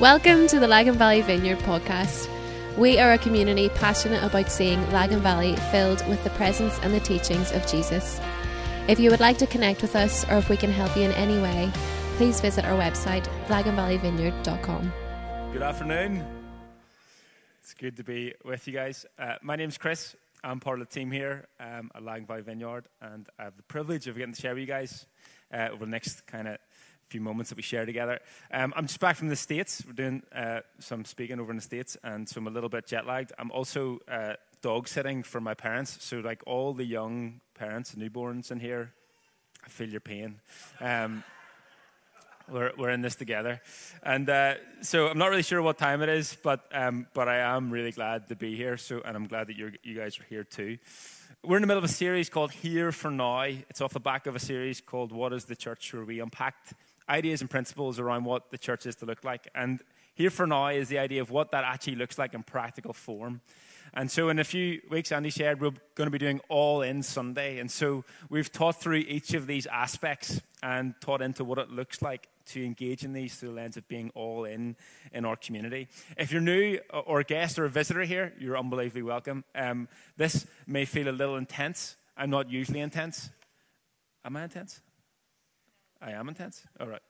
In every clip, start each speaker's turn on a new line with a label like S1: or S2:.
S1: Welcome to the Lagan Valley Vineyard podcast. We are a community passionate about seeing Lagan Valley filled with the presence and the teachings of Jesus. If you would like to connect with us or if we can help you in any way, please visit our website, laganvalleyvineyard.com.
S2: Good afternoon. It's good to be with you guys. Uh, my name's Chris. I'm part of the team here um, at Lagan Valley Vineyard, and I have the privilege of getting to share with you guys uh, over the next kind of few moments that we share together. Um, I'm just back from the States. We're doing uh, some speaking over in the States, and so I'm a little bit jet lagged. I'm also uh, dog sitting for my parents. So, like all the young parents, newborns in here, I feel your pain. Um, we're, we're in this together. And uh, so I'm not really sure what time it is, but, um, but I am really glad to be here. So, and I'm glad that you you guys are here too. We're in the middle of a series called Here for Now. It's off the back of a series called What is the Church, where we unpacked ideas and principles around what the church is to look like. And here for now is the idea of what that actually looks like in practical form. And so, in a few weeks, Andy shared we're going to be doing All In Sunday. And so, we've taught through each of these aspects and taught into what it looks like to engage in these through the lens of being all in in our community. If you're new or a guest or a visitor here, you're unbelievably welcome. Um, this may feel a little intense. I'm not usually intense. Am I intense? I am intense. All right.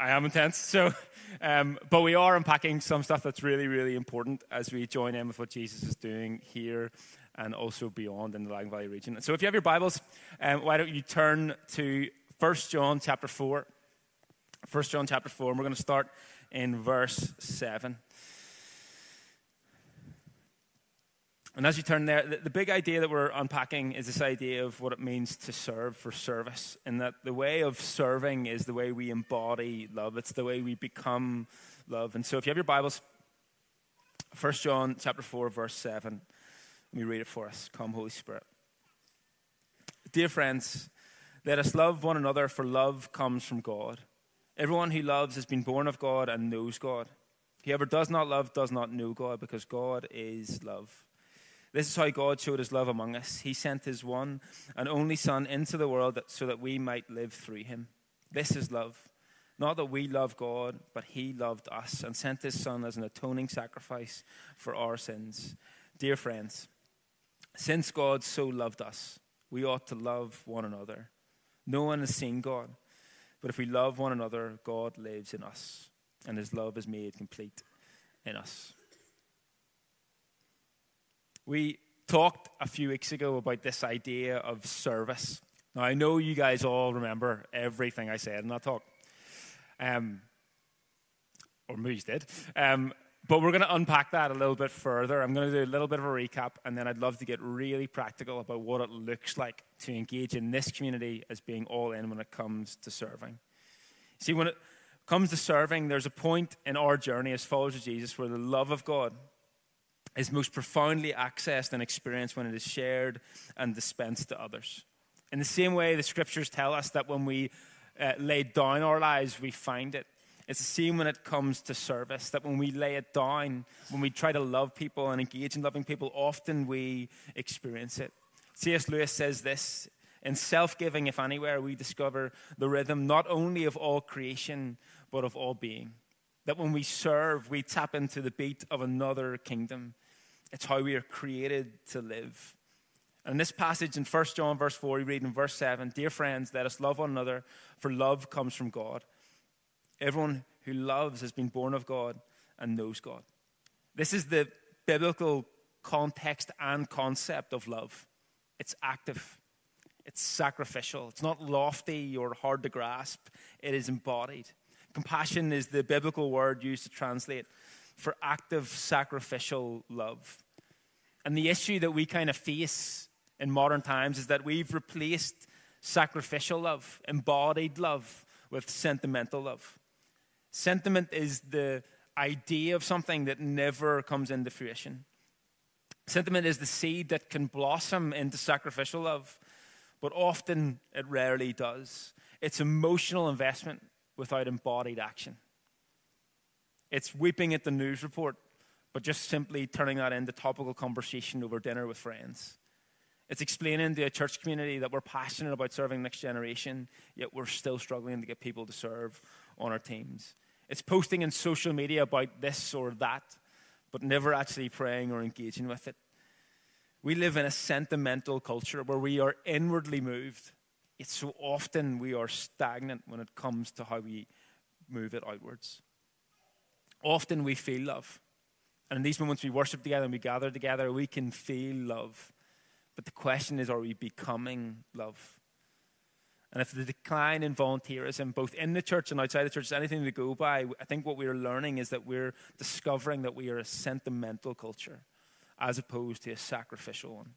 S2: I am intense. So, um, but we are unpacking some stuff that's really, really important as we join in with what Jesus is doing here and also beyond in the Lagan Valley region. So, if you have your Bibles, um, why don't you turn to 1 John chapter 4. 1 John chapter 4, and we're going to start in verse 7. And as you turn there, the, the, big idea that we're unpacking is this idea of what it means to serve for service. And that the way of serving is the way we embody love, it's the way we become love. And so if you have your Bibles, 1 John chapter 4, verse 7, let me read it for us. Come, Holy Spirit. Dear friends, let us love one another, for love comes from God. Everyone who loves has been born of God and knows God. Whoever does not love does not know God, because God is love. This is how God showed his love among us. He sent his one and only Son into the world so that we might live through him. This is love. Not that we love God, but he loved us and sent his Son as an atoning sacrifice for our sins. Dear friends, since God so loved us, we ought to love one another. No one has seen God, but if we love one another, God lives in us, and his love is made complete in us. We talked a few weeks ago about this idea of service. Now, I know you guys all remember everything I said in that talk. Um, or Moose did. Um, but we're going to unpack that a little bit further. I'm going to do a little bit of a recap, and then I'd love to get really practical about what it looks like to engage in this community as being all in when it comes to serving. See, when it comes to serving, there's a point in our journey as followers of Jesus where the love of God is most profoundly accessed and experienced when it is shared and dispensed to others. In the same way, the scriptures tell us that when we uh, lay down our lives, we find it. It's the same when it comes to service, that when we lay it down, when we try to love people and engage in loving people, often we experience it. C.S. Lewis says this In self giving, if anywhere, we discover the rhythm not only of all creation, but of all being. That when we serve, we tap into the beat of another kingdom. It's how we are created to live. And in this passage in 1 John, verse 4, we read in verse 7 Dear friends, let us love one another, for love comes from God. Everyone who loves has been born of God and knows God. This is the biblical context and concept of love it's active, it's sacrificial, it's not lofty or hard to grasp, it is embodied. Compassion is the biblical word used to translate for active sacrificial love. And the issue that we kind of face in modern times is that we've replaced sacrificial love, embodied love, with sentimental love. Sentiment is the idea of something that never comes into fruition. Sentiment is the seed that can blossom into sacrificial love, but often it rarely does. It's emotional investment without embodied action. It's weeping at the news report, but just simply turning that into topical conversation over dinner with friends. It's explaining to a church community that we're passionate about serving next generation, yet we're still struggling to get people to serve on our teams. It's posting in social media about this or that, but never actually praying or engaging with it. We live in a sentimental culture where we are inwardly moved. Yet so often we are stagnant when it comes to how we move it outwards. Often we feel love. And in these moments we worship together and we gather together, we can feel love. But the question is, are we becoming love? And if the decline in volunteerism, both in the church and outside the church, is anything to go by, I think what we're learning is that we're discovering that we are a sentimental culture as opposed to a sacrificial one.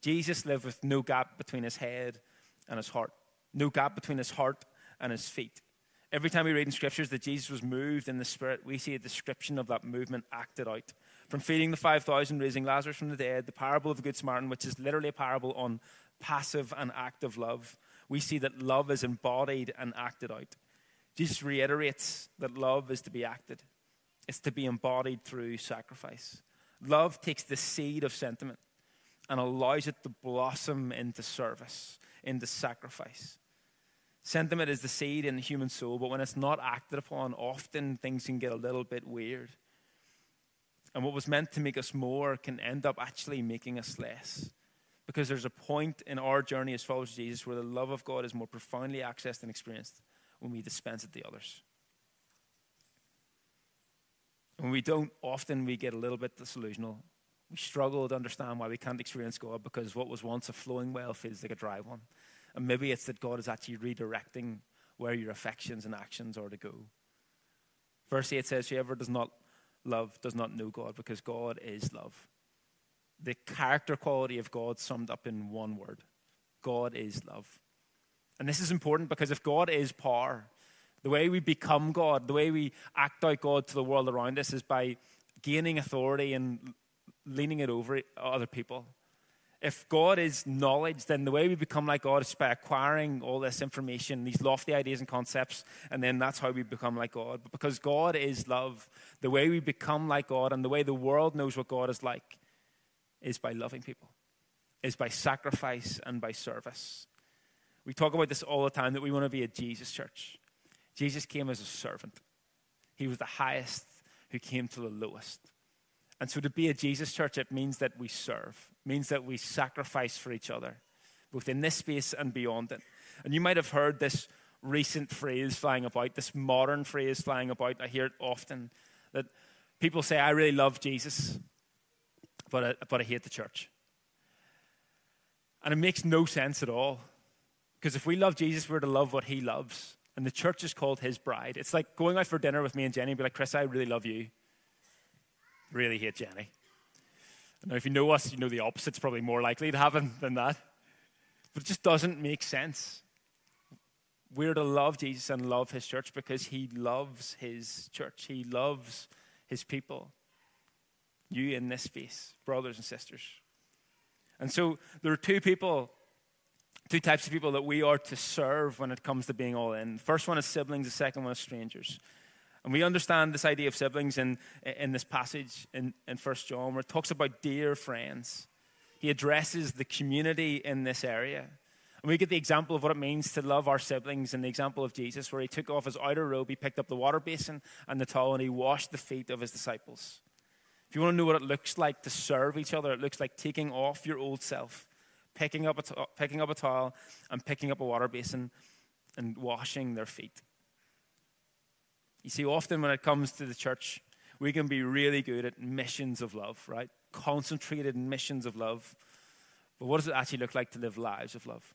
S2: Jesus lived with no gap between his head and his heart, no gap between his heart and his feet. Every time we read in scriptures that Jesus was moved in the Spirit, we see a description of that movement acted out. From feeding the 5,000, raising Lazarus from the dead, the parable of the Good Samaritan, which is literally a parable on passive and active love, we see that love is embodied and acted out. Jesus reiterates that love is to be acted, it's to be embodied through sacrifice. Love takes the seed of sentiment and allows it to blossom into service, into sacrifice. Sentiment is the seed in the human soul, but when it's not acted upon, often things can get a little bit weird. And what was meant to make us more can end up actually making us less. Because there's a point in our journey as followers of Jesus where the love of God is more profoundly accessed and experienced when we dispense it to others. When we don't, often we get a little bit disillusional. We struggle to understand why we can't experience God because what was once a flowing well feels like a dry one. And maybe it's that God is actually redirecting where your affections and actions are to go. Verse 8 says, Whoever does not love does not know God because God is love. The character quality of God summed up in one word God is love. And this is important because if God is power, the way we become God, the way we act out God to the world around us is by gaining authority and leaning it over other people if God is knowledge, then the way we become like God is by acquiring all this information, these lofty ideas and concepts, and then that's how we become like God. But because God is love, the way we become like God and the way the world knows what God is like is by loving people, is by sacrifice and by service. We talk about this all the time that we want to be a Jesus church. Jesus came as a servant, He was the highest who came to the lowest. And so to be a Jesus church, it means that we serve, means that we sacrifice for each other, both in this space and beyond it. And you might have heard this recent phrase flying about, this modern phrase flying about. I hear it often that people say, I really love Jesus, but I, but I hate the church. And it makes no sense at all. Because if we love Jesus, we're to love what he loves. And the church is called his bride. It's like going out for dinner with me and Jenny and be like, Chris, I really love you really hate Jenny. Now, if you know us, you know the opposite's probably more likely to happen than that. But it just doesn't make sense. We're to love Jesus and love his church because he loves his church. He loves his people. You in this space, brothers and sisters. And so there are two people, two types of people that we are to serve when it comes to being all in. The first one is siblings, the second one is strangers. And we understand this idea of siblings in, in this passage in, in 1 John, where it talks about dear friends. He addresses the community in this area. And we get the example of what it means to love our siblings in the example of Jesus, where he took off his outer robe, he picked up the water basin and the towel, and he washed the feet of his disciples. If you want to know what it looks like to serve each other, it looks like taking off your old self, picking up a, t- picking up a towel, and picking up a water basin and washing their feet. You see, often when it comes to the church, we can be really good at missions of love, right? Concentrated missions of love. But what does it actually look like to live lives of love?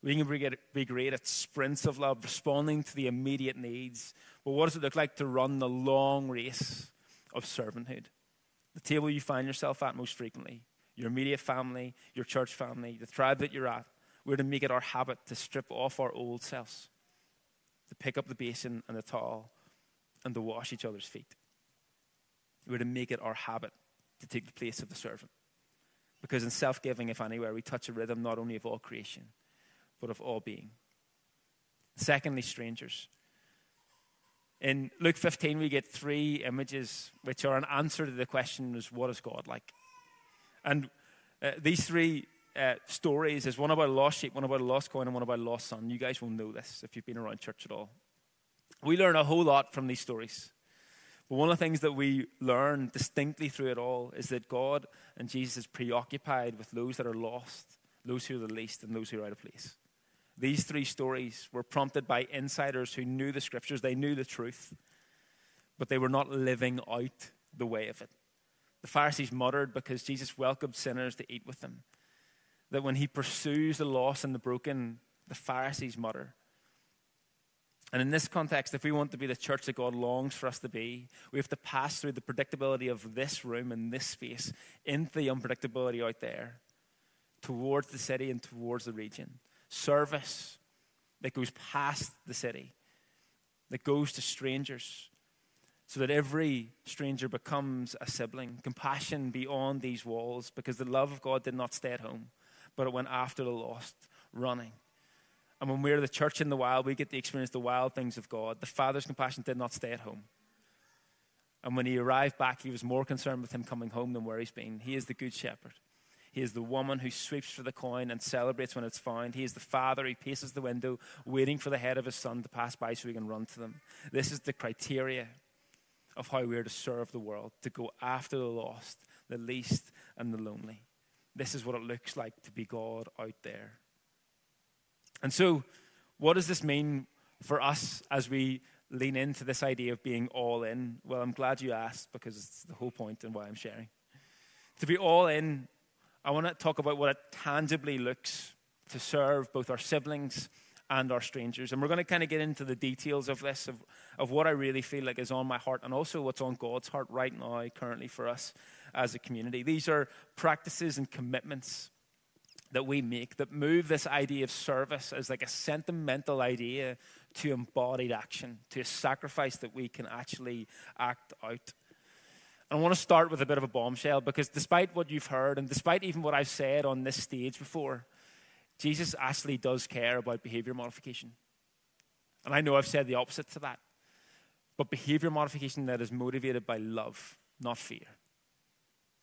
S2: We can be great at sprints of love, responding to the immediate needs. But what does it look like to run the long race of servanthood? The table you find yourself at most frequently, your immediate family, your church family, the tribe that you're at, we're to make it our habit to strip off our old selves, to pick up the basin and the towel, and to wash each other's feet. We're to make it our habit to take the place of the servant. Because in self giving, if anywhere, we touch a rhythm not only of all creation, but of all being. Secondly, strangers. In Luke 15, we get three images which are an answer to the question is what is God like? And uh, these three uh, stories is one about a lost sheep, one about a lost coin, and one about a lost son. You guys will know this if you've been around church at all. We learn a whole lot from these stories. But one of the things that we learn distinctly through it all is that God and Jesus is preoccupied with those that are lost, those who are the least, and those who are out of place. These three stories were prompted by insiders who knew the scriptures, they knew the truth, but they were not living out the way of it. The Pharisees muttered because Jesus welcomed sinners to eat with them. That when he pursues the lost and the broken, the Pharisees mutter. And in this context, if we want to be the church that God longs for us to be, we have to pass through the predictability of this room and this space into the unpredictability out there, towards the city and towards the region. Service that goes past the city, that goes to strangers, so that every stranger becomes a sibling. Compassion beyond these walls, because the love of God did not stay at home, but it went after the lost, running. And when we're the church in the wild, we get to experience the wild things of God. The Father's compassion did not stay at home. And when he arrived back, he was more concerned with him coming home than where he's been. He is the good shepherd. He is the woman who sweeps for the coin and celebrates when it's found. He is the father who paces the window, waiting for the head of his son to pass by so he can run to them. This is the criteria of how we are to serve the world, to go after the lost, the least, and the lonely. This is what it looks like to be God out there. And so, what does this mean for us as we lean into this idea of being all in? Well, I'm glad you asked because it's the whole point and why I'm sharing. To be all in, I want to talk about what it tangibly looks to serve both our siblings and our strangers. And we're going to kind of get into the details of this, of, of what I really feel like is on my heart, and also what's on God's heart right now, currently for us as a community. These are practices and commitments that we make that move this idea of service as like a sentimental idea to embodied action, to a sacrifice that we can actually act out. And I want to start with a bit of a bombshell because despite what you've heard and despite even what I've said on this stage before, Jesus actually does care about behavior modification. And I know I've said the opposite to that. But behavior modification that is motivated by love, not fear.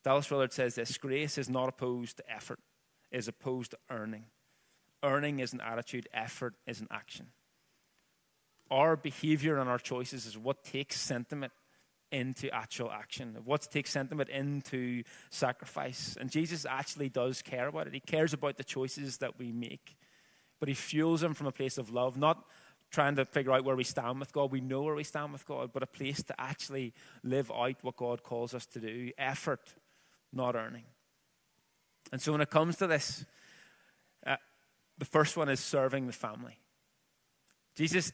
S2: Dallas Willard says this grace is not opposed to effort, is opposed to earning. Earning is an attitude, effort is an action. Our behavior and our choices is what takes sentiment into actual action, what takes sentiment into sacrifice. And Jesus actually does care about it. He cares about the choices that we make, but He fuels them from a place of love, not trying to figure out where we stand with God. We know where we stand with God, but a place to actually live out what God calls us to do effort, not earning. And so when it comes to this, uh, the first one is serving the family. Jesus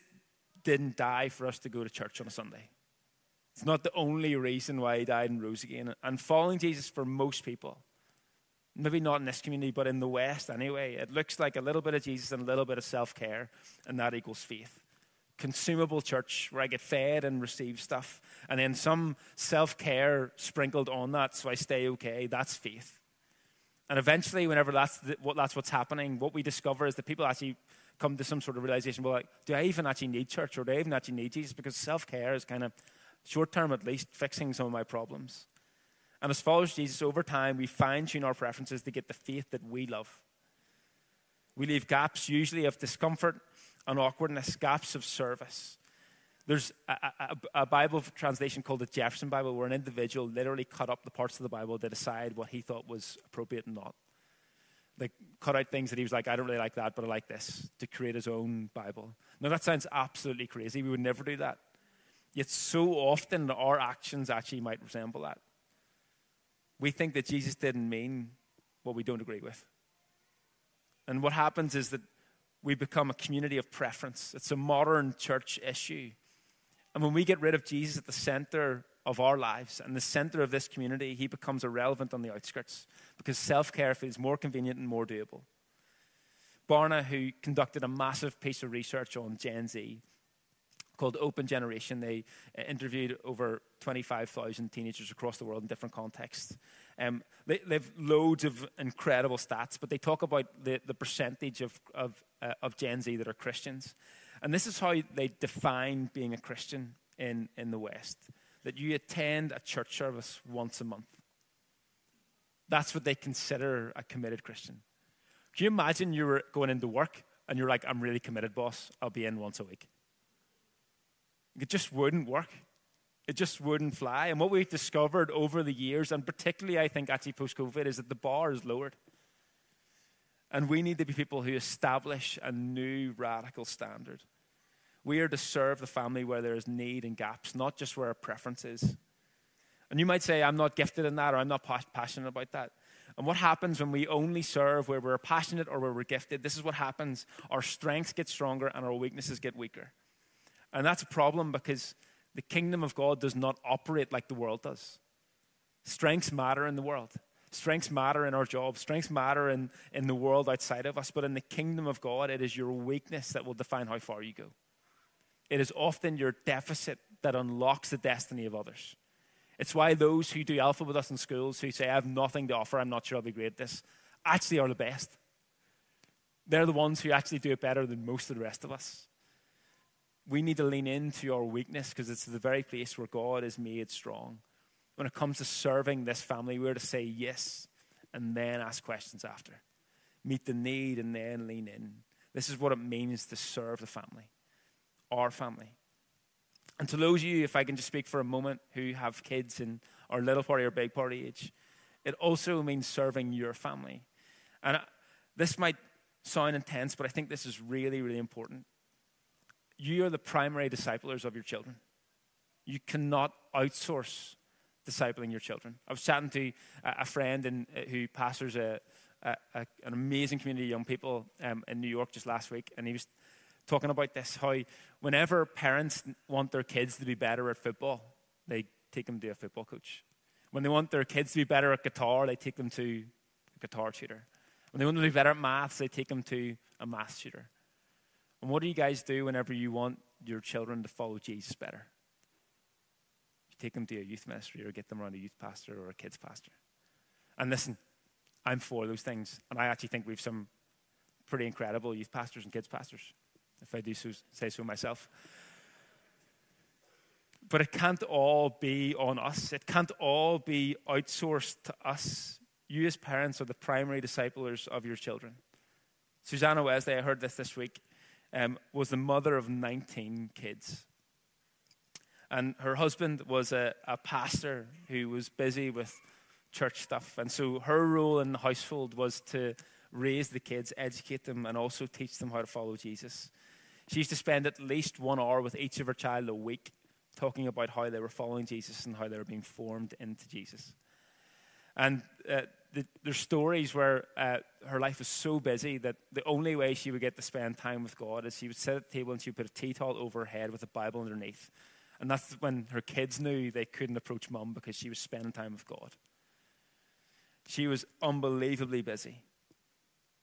S2: didn't die for us to go to church on a Sunday. It's not the only reason why he died and rose again. And following Jesus for most people, maybe not in this community, but in the West anyway, it looks like a little bit of Jesus and a little bit of self care, and that equals faith. Consumable church where I get fed and receive stuff, and then some self care sprinkled on that so I stay okay. That's faith. And eventually, whenever that's, the, what, that's what's happening, what we discover is that people actually come to some sort of realization well, like, do I even actually need church or do I even actually need Jesus? Because self care is kind of short term at least, fixing some of my problems. And as followers Jesus, over time, we fine tune our preferences to get the faith that we love. We leave gaps, usually of discomfort and awkwardness, gaps of service. There's a, a, a, Bible translation called the Jefferson Bible, where an individual literally cut up the parts of the Bible to decide what he thought was appropriate and not. They cut out things that he was like, I don't really like that, but I like this, to create his own Bible. Now, that sounds absolutely crazy. We would never do that. Yet so often our actions actually might resemble that. We think that Jesus didn't mean what we don't agree with. And what happens is that we become a community of preference. It's a modern church issue. And when we get rid of Jesus at the center of our lives and the center of this community, he becomes irrelevant on the outskirts because self care feels more convenient and more doable. Barna, who conducted a massive piece of research on Gen Z, called Open Generation. They uh, interviewed over 25,000 teenagers across the world in different contexts. Um, they, they, have loads of incredible stats, but they talk about the, the percentage of, of, uh, of Gen Z that are Christians. And this is how they define being a Christian in, in the West that you attend a church service once a month. That's what they consider a committed Christian. Can you imagine you were going into work and you're like, I'm really committed, boss. I'll be in once a week. It just wouldn't work. It just wouldn't fly. And what we've discovered over the years, and particularly I think actually post COVID, is that the bar is lowered. And we need to be people who establish a new radical standard. We are to serve the family where there is need and gaps, not just where our preference is. And you might say, I'm not gifted in that or I'm not passionate about that. And what happens when we only serve where we're passionate or where we're gifted? This is what happens. Our strengths get stronger and our weaknesses get weaker. And that's a problem because the kingdom of God does not operate like the world does. Strengths matter in the world. Strengths matter in our jobs. Strengths matter in, in the world outside of us. But in the kingdom of God, it is your weakness that will define how far you go. It is often your deficit that unlocks the destiny of others. It's why those who do alpha with us in schools, who say, I have nothing to offer, I'm not sure I'll be great at this, actually are the best. They're the ones who actually do it better than most of the rest of us. We need to lean into our weakness because it's the very place where God is made strong. When it comes to serving this family, we're to say yes and then ask questions after. Meet the need and then lean in. This is what it means to serve the family, our family. And to those of you, if I can just speak for a moment, who have kids in our little party or big party age, it also means serving your family. And this might sound intense, but I think this is really, really important. You are the primary disciplers of your children. You cannot outsource discipling your children. I was chatting to a friend in, uh, who pastors a, a, a, an amazing community of young people um, in New York just last week, and he was talking about this how whenever parents want their kids to be better at football, they take them to a football coach. When they want their kids to be better at guitar, they take them to a guitar tutor. When they want them to be better at maths, they take them to a math tutor. And what do you guys do whenever you want your children to follow Jesus better? You take them to a youth ministry or get them around a youth pastor or a kids pastor. And listen, I'm for those things. And I actually think we've some pretty incredible youth pastors and kids pastors if I do so, say so myself. But it can't all be on us. It can't all be outsourced to us. You, as parents, are the primary disciplers of your children. Susanna Wesley, I heard this this week, um, was the mother of 19 kids. And her husband was a, a pastor who was busy with church stuff. And so her role in the household was to raise the kids, educate them, and also teach them how to follow Jesus. She used to spend at least one hour with each of her child a week talking about how they were following Jesus and how they were being formed into Jesus. And uh, the, there's stories where uh, her life was so busy that the only way she would get to spend time with God is she would sit at the table and she would put a tea towel over her head with a Bible underneath. And that's when her kids knew they couldn't approach mum because she was spending time with God. She was unbelievably busy.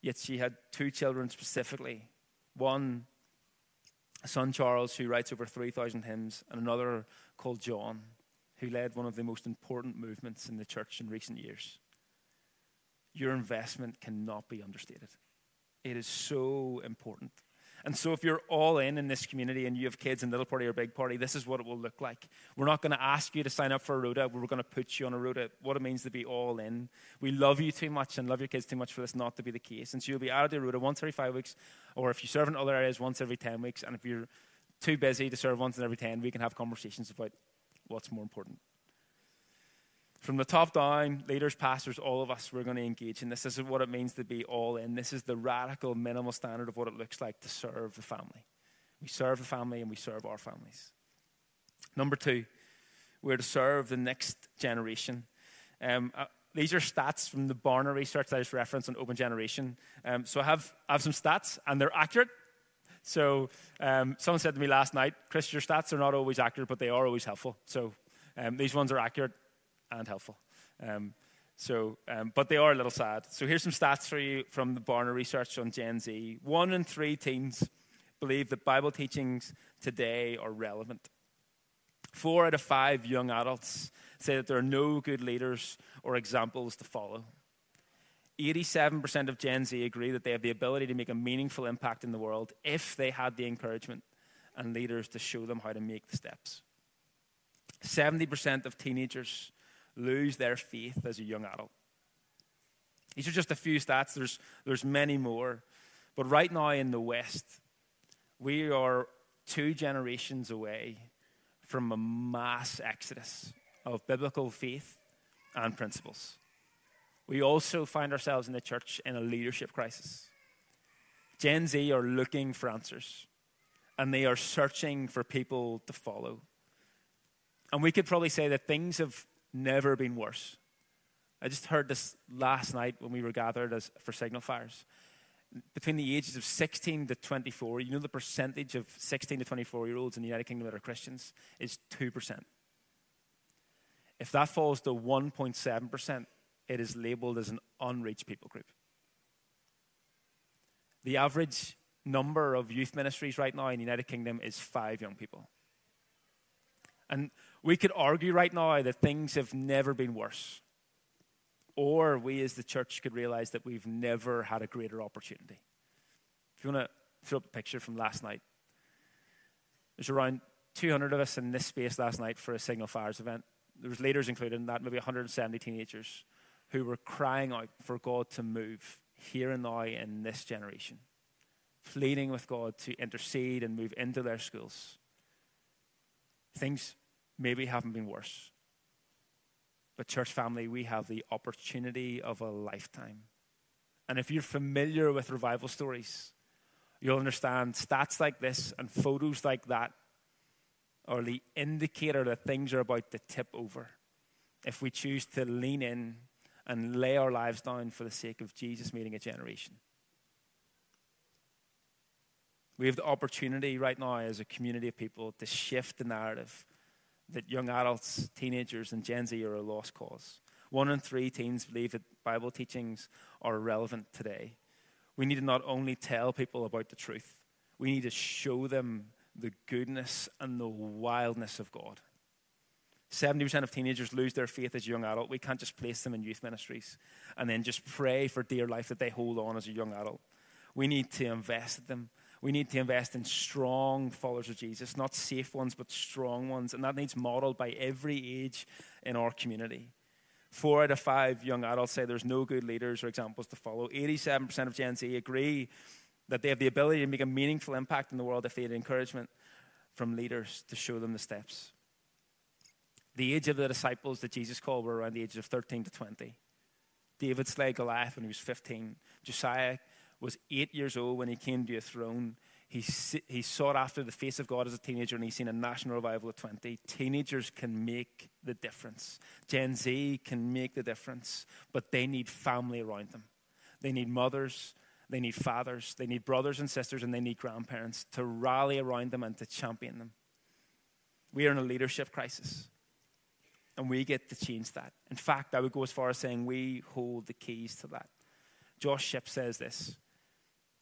S2: Yet she had two children specifically one son Charles, who writes over 3,000 hymns, and another called John, who led one of the most important movements in the church in recent years. Your investment cannot be understated. It is so important. And so, if you're all in in this community and you have kids in little party or big party, this is what it will look like. We're not going to ask you to sign up for a rota. We're going to put you on a rota. What it means to be all in. We love you too much and love your kids too much for this not to be the case. And so, you'll be out of the rota once every five weeks, or if you serve in other areas, once every 10 weeks. And if you're too busy to serve once in every 10, we can have conversations about what's more important. From the top down, leaders, pastors, all of us, we're going to engage in this. This is what it means to be all in. This is the radical minimal standard of what it looks like to serve the family. We serve the family and we serve our families. Number two, we're to serve the next generation. Um, uh, these are stats from the Barna research that I just referenced on Open Generation. Um, so I have, I have some stats, and they're accurate. So um, someone said to me last night, Chris, your stats are not always accurate, but they are always helpful. So um, these ones are accurate and helpful. Um, so, um, but they are a little sad. So here's some stats for you from the Barna research on Gen Z. One in three teens believe that Bible teachings today are relevant. Four out of five young adults say that there are no good leaders or examples to follow. 87% of Gen Z agree that they have the ability to make a meaningful impact in the world if they had the encouragement and leaders to show them how to make the steps. 70% of teenagers lose their faith as a young adult. These are just a few stats, there's, there's many more. But right now in the West, we are two generations away from a mass exodus of biblical faith and principles. We also find ourselves in the church in a leadership crisis. Gen Z are looking for answers, and they are searching for people to follow. And we could probably say that things have never been worse. I just heard this last night when we were gathered as, for signal fires. Between the ages of 16 to 24, you know the percentage of 16 to 24 year olds in the United Kingdom that are Christians is 2%. If that falls to 1.7%, it is labeled as an unreached people group. The average number of youth ministries right now in the United Kingdom is five young people. And we could argue right now that things have never been worse. Or we as the church could realize that we've never had a greater opportunity. If you want to throw up a picture from last night, there's around 200 of us in this space last night for a Signal Fires event. There was leaders included in that, maybe 170 teenagers who were crying out for God to move here and now in this generation, pleading with God to intercede and move into their schools. Things maybe haven't been worse. But, church family, we have the opportunity of a lifetime. And if you're familiar with revival stories, you'll understand stats like this and photos like that are the indicator that things are about to tip over if we choose to lean in and lay our lives down for the sake of Jesus meeting a generation. We have the opportunity right now as a community of people to shift the narrative that young adults, teenagers, and Gen Z are a lost cause. One in three teens believe that Bible teachings are relevant today. We need to not only tell people about the truth, we need to show them the goodness and the wildness of God. 70% of teenagers lose their faith as a young adult. We can't just place them in youth ministries and then just pray for dear life that they hold on as a young adult. We need to invest in them. We need to invest in strong followers of Jesus, not safe ones, but strong ones. And that needs modeled by every age in our community. Four out of five young adults say there's no good leaders or examples to follow. 87% of Gen Z agree that they have the ability to make a meaningful impact in the world if they had encouragement from leaders to show them the steps. The age of the disciples that Jesus called were around the ages of 13 to 20. David slayed Goliath when he was 15. Josiah was eight years old when he came to a throne. He, he sought after the face of God as a teenager and he's seen a national revival at 20. Teenagers can make the difference. Gen Z can make the difference, but they need family around them. They need mothers, they need fathers, they need brothers and sisters, and they need grandparents to rally around them and to champion them. We are in a leadership crisis, and we get to change that. In fact, I would go as far as saying we hold the keys to that. Josh Shipp says this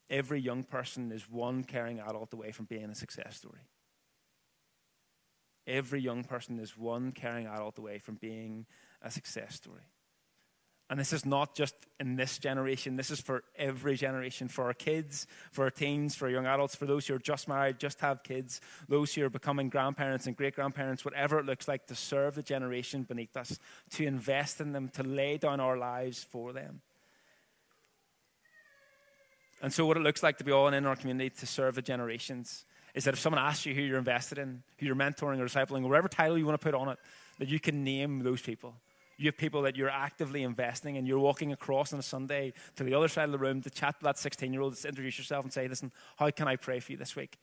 S2: every young person is one caring adult away from being a success story. Every young person is one caring adult away from being a success story. And this is not just in this generation, this is for every generation, for our kids, for our teens, for our young adults, for those who are just married, just have kids, those who are becoming grandparents and great grandparents, whatever it looks like to serve the generation beneath us, to invest in them, to lay down our lives for them. And so, what it looks like to be all in our community to serve the generations is that if someone asks you who you're invested in, who you're mentoring or discipling, or whatever title you want to put on it, that you can name those people. You have people that you're actively investing in. You're walking across on a Sunday to the other side of the room to chat to that 16 year old, to introduce yourself and say, Listen, how can I pray for you this week?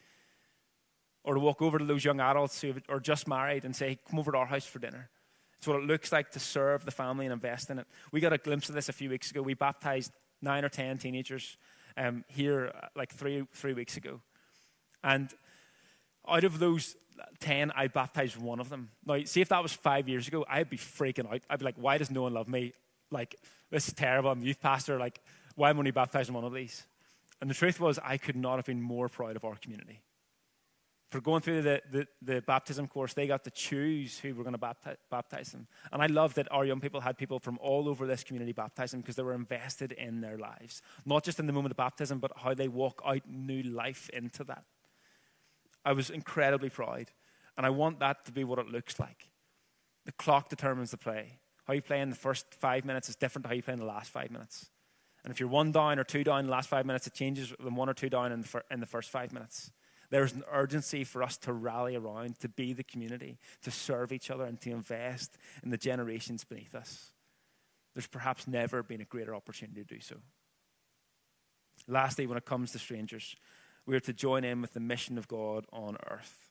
S2: Or to walk over to those young adults who are just married and say, Come over to our house for dinner. It's what it looks like to serve the family and invest in it. We got a glimpse of this a few weeks ago. We baptized nine or 10 teenagers um, here uh, like three, three weeks ago. And out of those 10, I baptized one of them. Now, see, if that was five years ago, I'd be freaking out. I'd be like, why does no one love me? Like, this is terrible. I'm a youth pastor. Like, why am I only baptizing one of these? And the truth was, I could not have been more proud of our community. For going through the, the, the baptism course, they got to choose who were going to baptize, baptize them. And I love that our young people had people from all over this community baptizing because they were invested in their lives. Not just in the moment of baptism, but how they walk out new life into that. I was incredibly proud. And I want that to be what it looks like. The clock determines the play. How you play in the first five minutes is different to how you play in the last five minutes. And if you're one down or two down in the last five minutes, it changes than one or two down in the, fir- in the first five minutes. There's an urgency for us to rally around, to be the community, to serve each other, and to invest in the generations beneath us. There's perhaps never been a greater opportunity to do so. Lastly, when it comes to strangers, we are to join in with the mission of God on earth.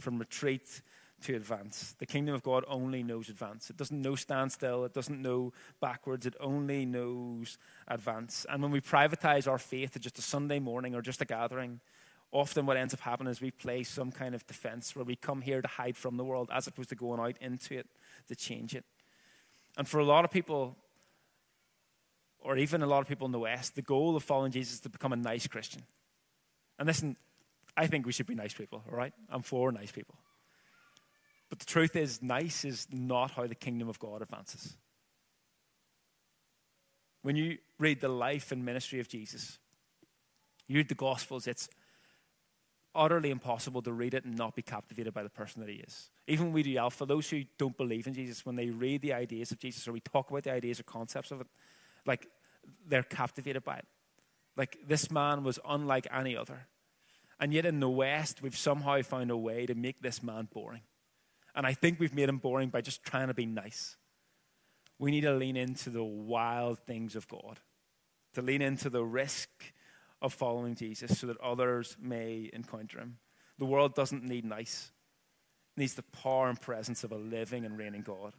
S2: From retreat to advance. The kingdom of God only knows advance. It doesn't know standstill. It doesn't know backwards. It only knows advance. And when we privatize our faith to just a Sunday morning or just a gathering, often what ends up happening is we play some kind of defense where we come here to hide from the world as opposed to going out into it to change it. And for a lot of people, or even a lot of people in the West, the goal of following Jesus is to become a nice Christian. And listen, I think we should be nice people, all right? I'm for nice people. But the truth is, nice is not how the kingdom of God advances. When you read the life and ministry of Jesus, you read the Gospels, it's utterly impossible to read it and not be captivated by the person that he is. Even when we do Alpha, those who don't believe in Jesus, when they read the ideas of Jesus or we talk about the ideas or concepts of it, like they're captivated by it. Like this man was unlike any other. And yet in the West, we've somehow found a way to make this man boring. And I think we've made him boring by just trying to be nice. We need to lean into the wild things of God, to lean into the risk of following Jesus so that others may encounter him. The world doesn't need nice, it needs the power and presence of a living and reigning God.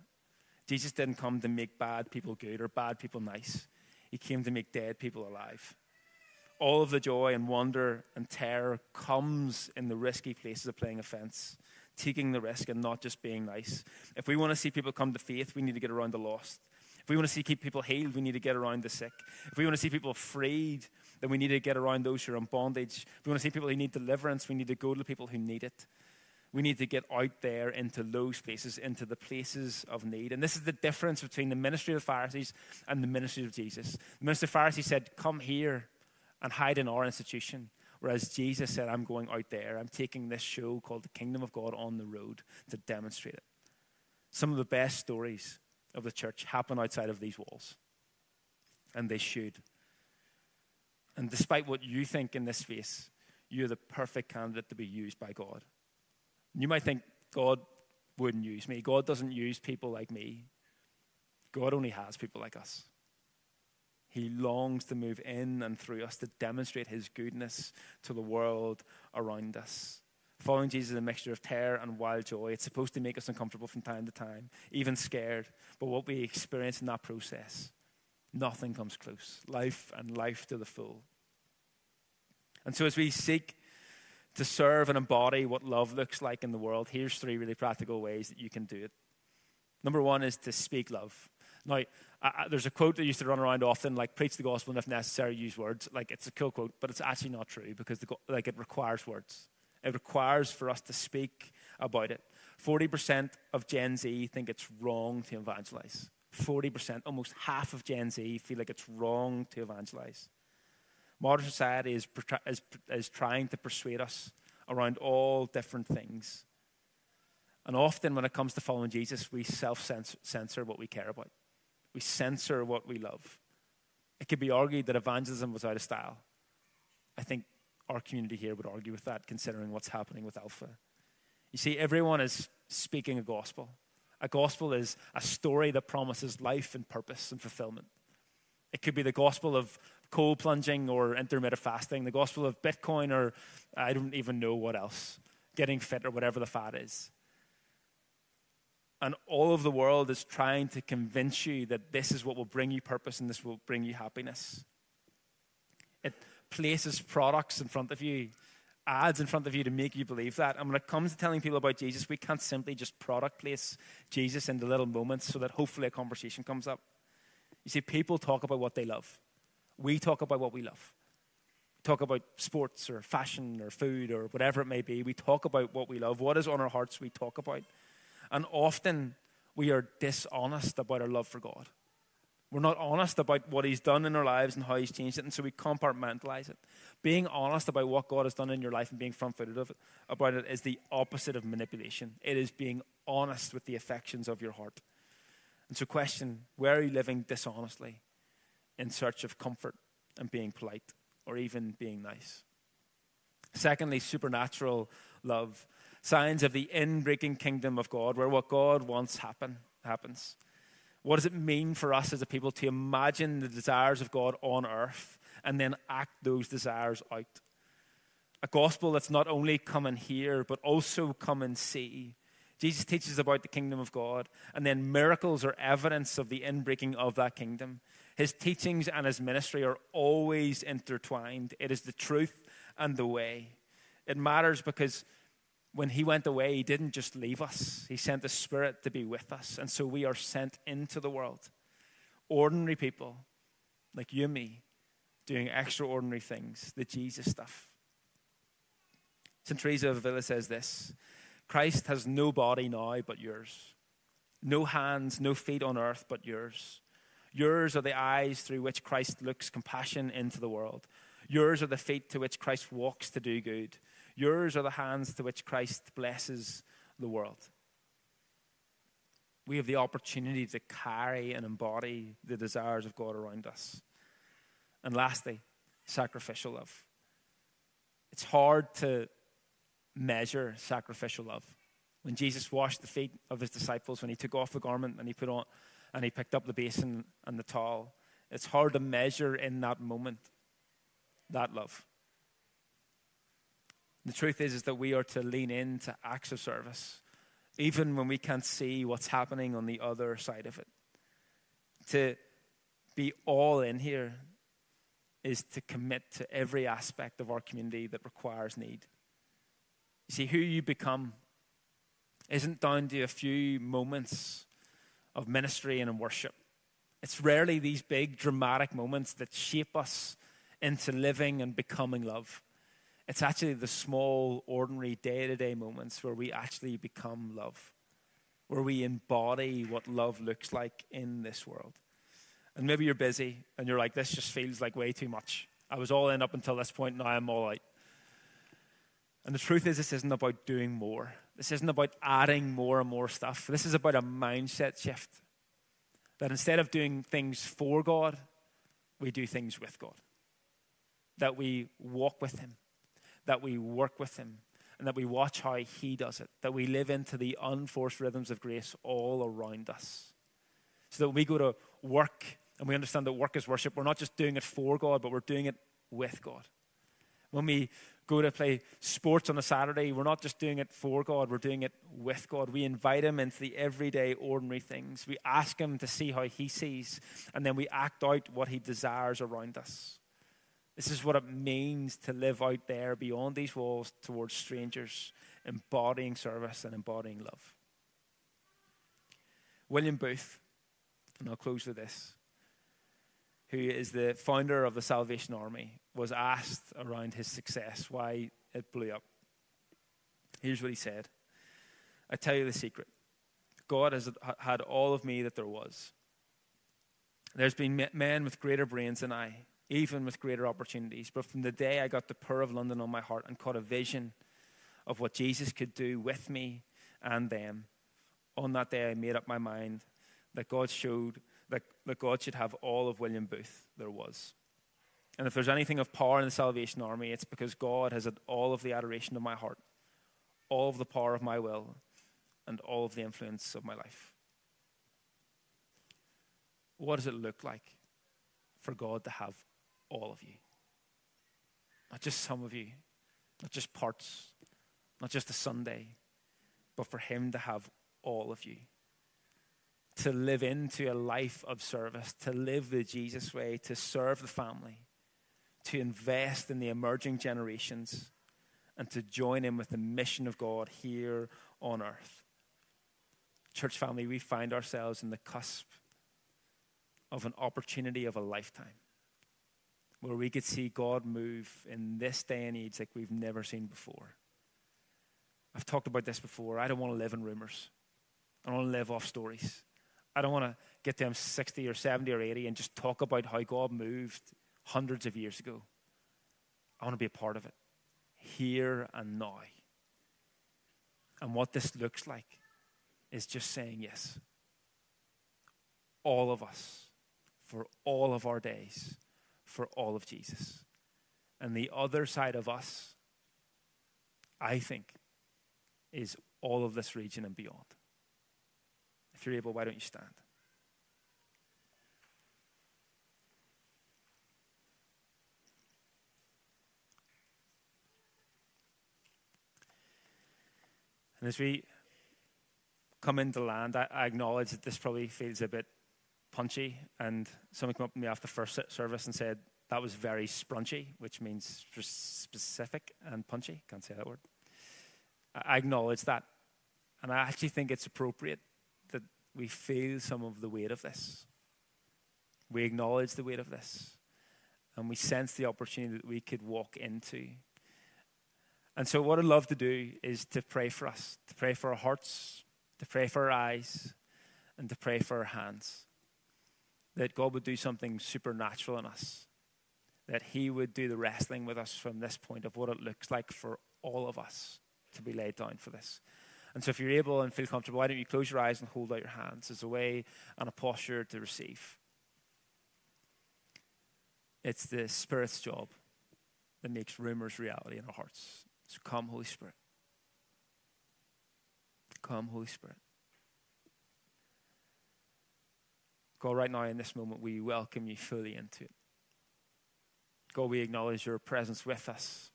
S2: Jesus didn't come to make bad people good or bad people nice, He came to make dead people alive. All of the joy and wonder and terror comes in the risky places of playing offense taking the risk and not just being nice. If we want to see people come to faith, we need to get around the lost. If we want to see keep people healed, we need to get around the sick. If we want to see people freed, then we need to get around those who are in bondage. If we want to see people who need deliverance, we need to go to the people who need it. We need to get out there into those places, into the places of need. And this is the difference between the ministry of the Pharisees and the ministry of Jesus. The ministry of the Pharisees said, Come here and hide in our institution. Whereas Jesus said, I'm going out there. I'm taking this show called The Kingdom of God on the road to demonstrate it. Some of the best stories of the church happen outside of these walls. And they should. And despite what you think in this space, you're the perfect candidate to be used by God. You might think God wouldn't use me. God doesn't use people like me. God only has people like us. He longs to move in and through us to demonstrate his goodness to the world around us. Following Jesus is a mixture of terror and wild joy. It's supposed to make us uncomfortable from time to time, even scared. But what we experience in that process, nothing comes close. Life and life to the full. And so, as we seek to serve and embody what love looks like in the world, here's three really practical ways that you can do it. Number one is to speak love. Now, uh, there's a quote that used to run around often, like preach the gospel and if necessary use words. Like it's a cool quote, but it's actually not true because the, like it requires words. It requires for us to speak about it. Forty percent of Gen Z think it's wrong to evangelize. Forty percent, almost half of Gen Z feel like it's wrong to evangelize. Modern society is, is, is trying to persuade us around all different things. And often, when it comes to following Jesus, we self censor what we care about. We censor what we love. It could be argued that evangelism was out of style. I think our community here would argue with that, considering what's happening with Alpha. You see, everyone is speaking a gospel. A gospel is a story that promises life and purpose and fulfillment. It could be the gospel of cold plunging or intermittent fasting, the gospel of Bitcoin, or I don't even know what else, getting fit or whatever the fad is. And all of the world is trying to convince you that this is what will bring you purpose and this will bring you happiness. It places products in front of you, ads in front of you to make you believe that. And when it comes to telling people about Jesus, we can't simply just product place Jesus into little moments so that hopefully a conversation comes up. You see, people talk about what they love. We talk about what we love. We talk about sports or fashion or food or whatever it may be. We talk about what we love. What is on our hearts, we talk about. And often we are dishonest about our love for God. We're not honest about what He's done in our lives and how He's changed it, and so we compartmentalize it. Being honest about what God has done in your life and being front footed about it is the opposite of manipulation. It is being honest with the affections of your heart. And so, question where are you living dishonestly in search of comfort and being polite or even being nice? Secondly, supernatural love. Signs of the inbreaking kingdom of God, where what God wants happen happens. What does it mean for us as a people to imagine the desires of God on earth and then act those desires out? A gospel that's not only come and hear, but also come and see. Jesus teaches about the kingdom of God, and then miracles are evidence of the inbreaking of that kingdom. His teachings and his ministry are always intertwined. It is the truth and the way. It matters because when he went away, he didn't just leave us, he sent the Spirit to be with us. And so we are sent into the world. Ordinary people like you and me doing extraordinary things, the Jesus stuff. St. Teresa of Avila says this Christ has no body now but yours, no hands, no feet on earth but yours. Yours are the eyes through which Christ looks compassion into the world. Yours are the feet to which Christ walks to do good. Yours are the hands to which Christ blesses the world. We have the opportunity to carry and embody the desires of God around us. And lastly, sacrificial love. It's hard to measure sacrificial love. When Jesus washed the feet of his disciples, when he took off the garment and he put on and he picked up the basin and the towel, it's hard to measure in that moment that love. The truth is, is that we are to lean into acts of service, even when we can't see what's happening on the other side of it. To be all in here is to commit to every aspect of our community that requires need. You see, who you become isn't down to a few moments of ministry and in worship. It's rarely these big dramatic moments that shape us into living and becoming love. It's actually the small, ordinary, day to day moments where we actually become love, where we embody what love looks like in this world. And maybe you're busy and you're like, this just feels like way too much. I was all in up until this point, now I'm all out. And the truth is, this isn't about doing more. This isn't about adding more and more stuff. This is about a mindset shift. That instead of doing things for God, we do things with God. That we walk with Him that we work with Him and that we watch how He does it, that we live into the unforced rhythms of grace all around us. So that when we go to work and we understand that work is worship, we're not just doing it for God, but we're doing it with God. When we go to play sports on a Saturday, we're not just doing it for God, we're doing it with God. We invite Him into the everyday, ordinary things. We ask Him to see how He sees, and then we act out what He desires around us. This is what it means to live out there beyond these walls towards strangers, embodying service and embodying love. William Booth, and I'll close with this, who is the founder of the Salvation Army, was asked around his success why it blew up. Here's what he said I tell you the secret God has had all of me that there was. There's been men with greater brains than I even with greater opportunities. But from the day I got the Poor of London on my heart and caught a vision of what Jesus could do with me and them, on that day I made up my mind that God showed that, that God should have all of William Booth there was. And if there's anything of power in the Salvation Army, it's because God has had all of the adoration of my heart, all of the power of my will, and all of the influence of my life. What does it look like for God to have all of you. Not just some of you, not just parts, not just a Sunday, but for Him to have all of you. To live into a life of service, to live the Jesus way, to serve the family, to invest in the emerging generations, and to join in with the mission of God here on earth. Church family, we find ourselves in the cusp of an opportunity of a lifetime where we could see God move in this day and age like we've never seen before. I've talked about this before. I don't want to live in rumors. I don't want to live off stories. I don't want to get them 60 or 70 or 80 and just talk about how God moved hundreds of years ago. I want to be a part of it here and now. And what this looks like is just saying yes. All of us, for all of our days, for all of Jesus. And the other side of us I think, is all of this region and beyond. If you're able, why don't you stand? And as we come into land, I, acknowledge that this probably feels a bit punchy. And someone came up to me after the first service and said that was very sprunchy, which means specific and punchy. Can't say that word. I acknowledge that. And I actually think it's appropriate that we feel some of the weight of this. We acknowledge the weight of this. And we sense the opportunity that we could walk into and so, what I'd love to do is to pray for us, to pray for our hearts, to pray for our eyes, and to pray for our hands. That God would do something supernatural in us. That He would do the wrestling with us from this point of what it looks like for all of us to be laid down for this. And so, if you're able and feel comfortable, why don't you close your eyes and hold out your hands as a way and a posture to receive? It's the Spirit's job that makes rumors reality in our hearts. So come, Holy Spirit. Come, Holy Spirit. God, right now in this moment, we welcome you fully into it. God, we acknowledge your presence with us.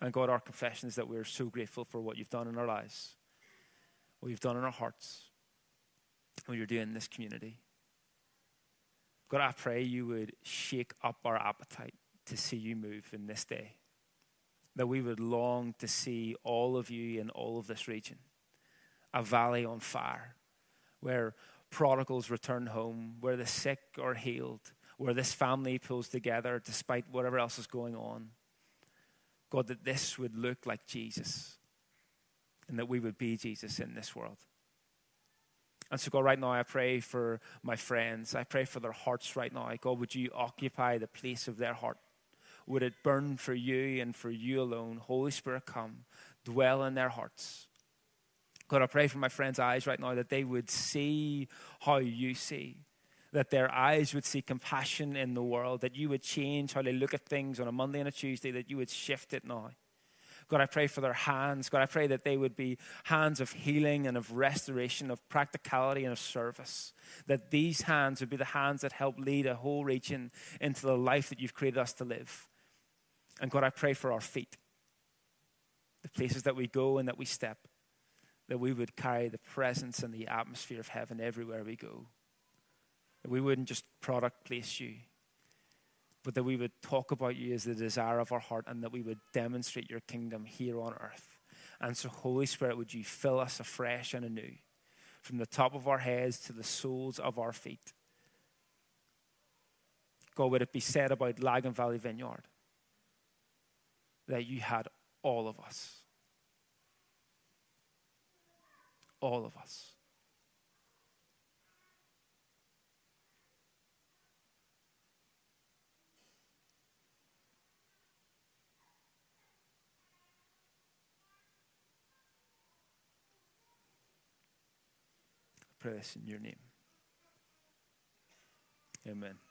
S2: And God, our confession is that we are so grateful for what you've done in our lives, what you've done in our hearts, what you're doing in this community. God, I pray you would shake up our appetite to see you move in this day that we would long to see all of you in all of this region. A valley on fire where prodigals return home, where the sick are healed, where this family pulls together despite whatever else is going on. God, that this would look like Jesus and that we would be Jesus in this world. And so, God, right now, I pray for my friends. I pray for their hearts right now. God, would you occupy the place of their heart? Would it burn for you and for you alone? Holy Spirit, come, dwell in their hearts. God, I pray for my friends' eyes right now that they would see how you see, that their eyes would see compassion in the world, that you would change how they look at things on a Monday and a Tuesday, that you would shift it now. God, I pray for their hands. God, I pray that they would be hands of healing and of restoration, of practicality and of service. That these hands would be the hands that help lead a whole region into the life that you've created us to live. And God, I pray for our feet, the places that we go and that we step, that we would carry the presence and the atmosphere of heaven everywhere we go. That we wouldn't just product place you, but that we would talk about you as the desire of our heart and that we would demonstrate your kingdom here on earth. And so, Holy Spirit, would you fill us afresh and anew from the top of our heads to the soles of our feet? God, would it be said about Lagan Valley Vineyard that you had all of us. All of us. I pray this in your name. Amen.